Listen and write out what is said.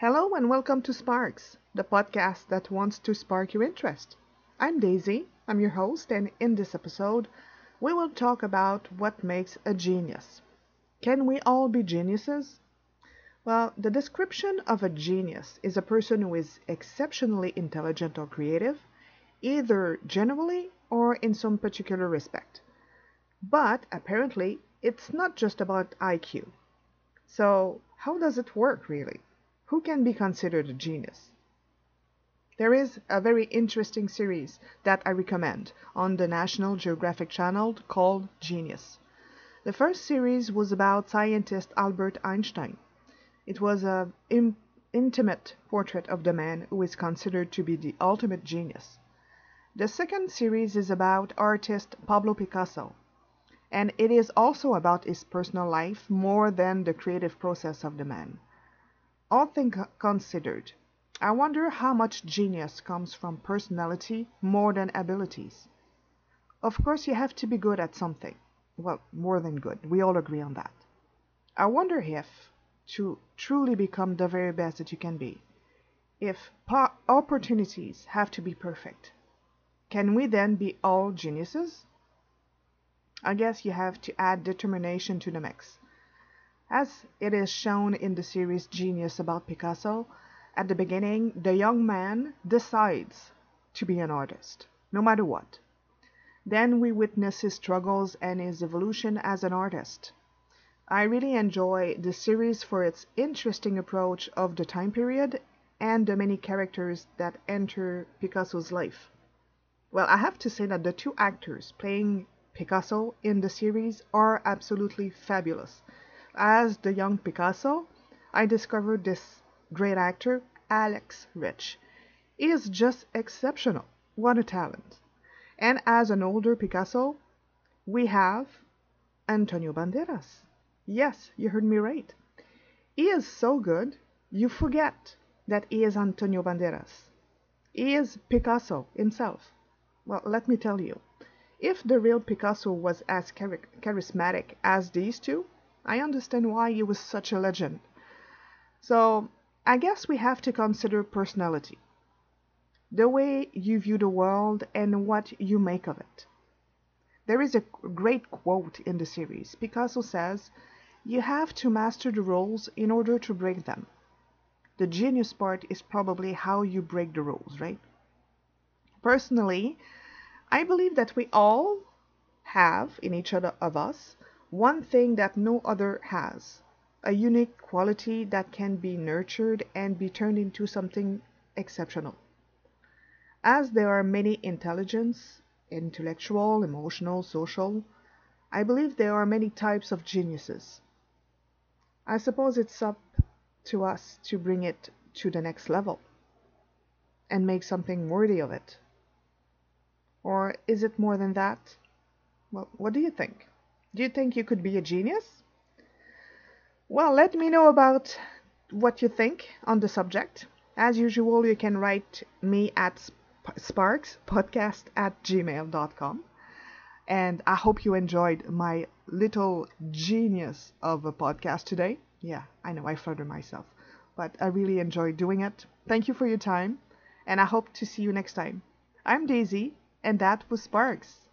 Hello and welcome to Sparks, the podcast that wants to spark your interest. I'm Daisy, I'm your host, and in this episode, we will talk about what makes a genius. Can we all be geniuses? Well, the description of a genius is a person who is exceptionally intelligent or creative, either generally or in some particular respect. But apparently, it's not just about IQ. So, how does it work really? Who can be considered a genius? There is a very interesting series that I recommend on the National Geographic Channel called Genius. The first series was about scientist Albert Einstein. It was an in intimate portrait of the man who is considered to be the ultimate genius. The second series is about artist Pablo Picasso, and it is also about his personal life more than the creative process of the man. All things considered, I wonder how much genius comes from personality more than abilities. Of course, you have to be good at something. Well, more than good. We all agree on that. I wonder if, to truly become the very best that you can be, if opportunities have to be perfect, can we then be all geniuses? I guess you have to add determination to the mix. As it is shown in the series Genius about Picasso, at the beginning the young man decides to be an artist, no matter what. Then we witness his struggles and his evolution as an artist. I really enjoy the series for its interesting approach of the time period and the many characters that enter Picasso's life. Well, I have to say that the two actors playing Picasso in the series are absolutely fabulous as the young Picasso, I discovered this great actor, Alex Rich. He is just exceptional. What a talent. And as an older Picasso, we have Antonio Banderas. Yes, you heard me right. He is so good, you forget that he is Antonio Banderas. He is Picasso himself. Well, let me tell you, if the real Picasso was as char charismatic as these two, I understand why he was such a legend. So I guess we have to consider personality. The way you view the world and what you make of it. There is a great quote in the series. Picasso says, You have to master the rules in order to break them. The genius part is probably how you break the rules, right? Personally, I believe that we all have in each other of us one thing that no other has, a unique quality that can be nurtured and be turned into something exceptional. As there are many intelligence, intellectual, emotional, social, I believe there are many types of geniuses. I suppose it's up to us to bring it to the next level and make something worthy of it. Or is it more than that? Well, what do you think? Do you think you could be a genius? Well, let me know about what you think on the subject. As usual, you can write me at sparkspodcast at gmail.com. And I hope you enjoyed my little genius of a podcast today. Yeah, I know I flatter myself, but I really enjoyed doing it. Thank you for your time, and I hope to see you next time. I'm Daisy, and that was Sparks.